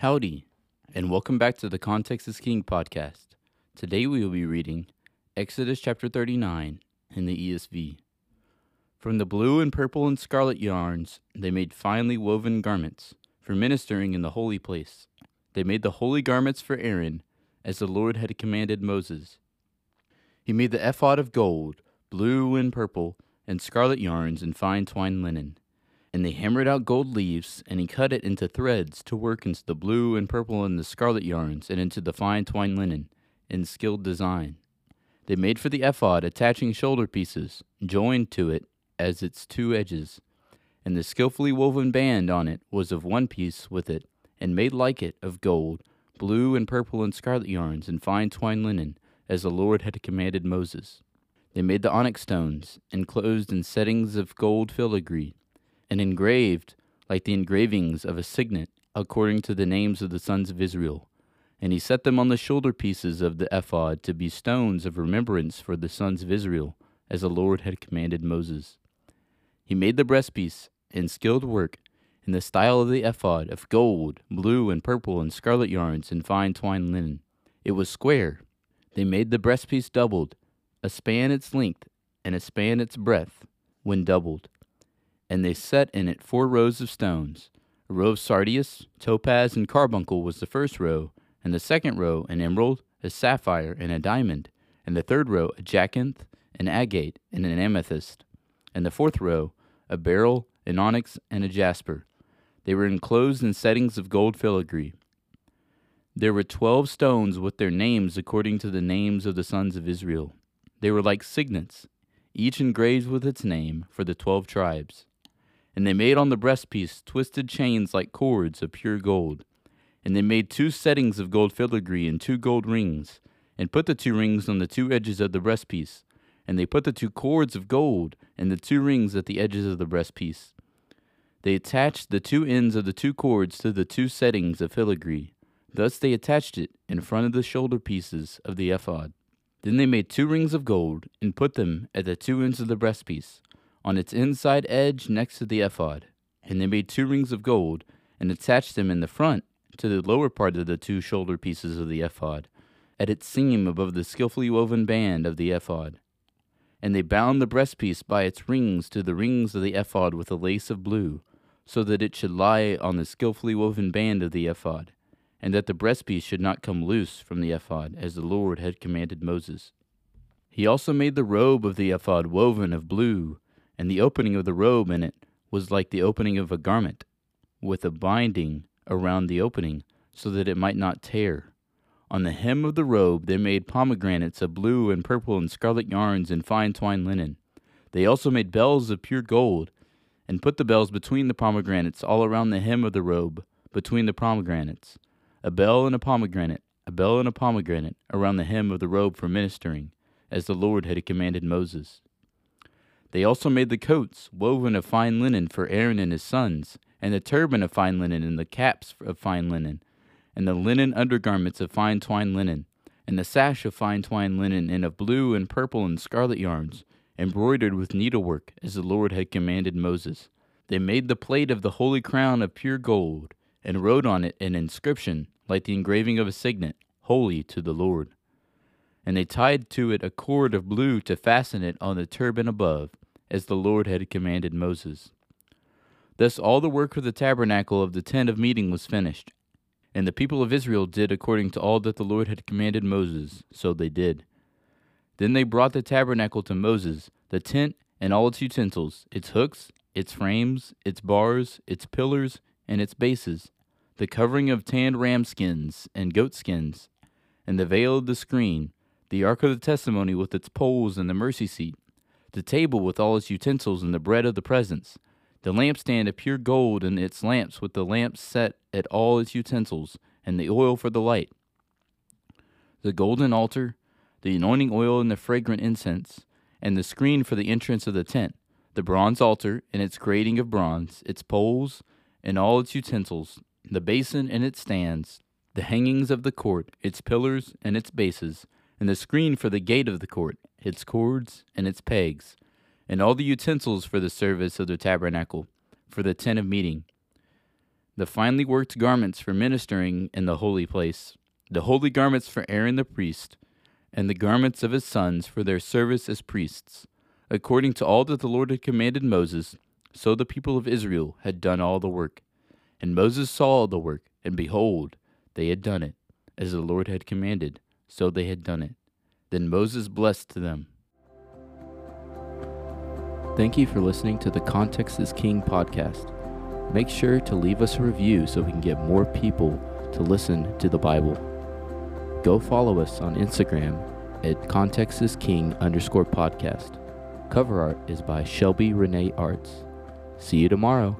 Howdy, and welcome back to the Context is King podcast. Today we will be reading Exodus chapter 39 in the ESV. From the blue and purple and scarlet yarns, they made finely woven garments for ministering in the holy place. They made the holy garments for Aaron, as the Lord had commanded Moses. He made the ephod of gold, blue and purple, and scarlet yarns and fine twined linen. And they hammered out gold leaves, and he cut it into threads to work into the blue and purple and the scarlet yarns, and into the fine twined linen, in skilled design. They made for the ephod attaching shoulder pieces, joined to it as its two edges. And the skilfully woven band on it was of one piece with it, and made like it of gold, blue and purple and scarlet yarns, and fine twined linen, as the Lord had commanded Moses. They made the onyx stones, enclosed in settings of gold filigree and engraved like the engravings of a signet according to the names of the sons of Israel. And he set them on the shoulder pieces of the ephod to be stones of remembrance for the sons of Israel, as the Lord had commanded Moses. He made the breastpiece in skilled work in the style of the ephod of gold, blue, and purple, and scarlet yarns, and fine twined linen. It was square. They made the breastpiece doubled, a span its length, and a span its breadth, when doubled and they set in it four rows of stones. A row of sardius, topaz, and carbuncle was the first row, and the second row an emerald, a sapphire, and a diamond, and the third row a jacinth, an agate, and an amethyst, and the fourth row a beryl, an onyx, and a jasper. They were enclosed in settings of gold filigree. There were twelve stones with their names according to the names of the sons of Israel. They were like signets, each engraved with its name for the twelve tribes. And they made on the breastpiece twisted chains like cords of pure gold. And they made two settings of gold filigree and two gold rings, and put the two rings on the two edges of the breastpiece. And they put the two cords of gold and the two rings at the edges of the breastpiece. They attached the two ends of the two cords to the two settings of filigree. Thus they attached it in front of the shoulder pieces of the ephod. Then they made two rings of gold and put them at the two ends of the breastpiece on its inside edge next to the ephod. And they made two rings of gold and attached them in the front to the lower part of the two shoulder pieces of the ephod, at its seam above the skillfully woven band of the ephod. And they bound the breastpiece by its rings to the rings of the ephod with a lace of blue, so that it should lie on the skillfully woven band of the ephod, and that the breastpiece should not come loose from the ephod, as the Lord had commanded Moses. He also made the robe of the ephod woven of blue, and the opening of the robe in it was like the opening of a garment, with a binding around the opening, so that it might not tear. On the hem of the robe they made pomegranates of blue and purple and scarlet yarns and fine twined linen. They also made bells of pure gold, and put the bells between the pomegranates all around the hem of the robe, between the pomegranates. A bell and a pomegranate, a bell and a pomegranate, around the hem of the robe for ministering, as the Lord had commanded Moses. They also made the coats, woven of fine linen, for Aaron and his sons, and the turban of fine linen, and the caps of fine linen, and the linen undergarments of fine twined linen, and the sash of fine twined linen, and of blue and purple and scarlet yarns, embroidered with needlework, as the Lord had commanded Moses. They made the plate of the holy crown of pure gold, and wrote on it an inscription, like the engraving of a signet, Holy to the Lord. And they tied to it a cord of blue to fasten it on the turban above, as the Lord had commanded Moses. Thus all the work of the tabernacle of the tent of meeting was finished. And the people of Israel did according to all that the Lord had commanded Moses, so they did. Then they brought the tabernacle to Moses, the tent and all its utensils, its hooks, its frames, its bars, its pillars, and its bases, the covering of tanned ram skins and goat skins, and the veil of the screen, the ark of the testimony with its poles and the mercy seat, the table with all its utensils and the bread of the presence, the lampstand of pure gold and its lamps with the lamps set at all its utensils, and the oil for the light, the golden altar, the anointing oil and the fragrant incense, and the screen for the entrance of the tent, the bronze altar and its grating of bronze, its poles and all its utensils, the basin and its stands, the hangings of the court, its pillars and its bases, and the screen for the gate of the court, its cords and its pegs, and all the utensils for the service of the tabernacle, for the tent of meeting, the finely worked garments for ministering in the holy place, the holy garments for Aaron the priest, and the garments of his sons for their service as priests, according to all that the Lord had commanded Moses. So the people of Israel had done all the work. And Moses saw the work, and behold, they had done it, as the Lord had commanded, so they had done it. Then Moses blessed them. Thank you for listening to the Context is King podcast. Make sure to leave us a review so we can get more people to listen to the Bible. Go follow us on Instagram at Context is King underscore podcast. Cover art is by Shelby Renee Arts. See you tomorrow.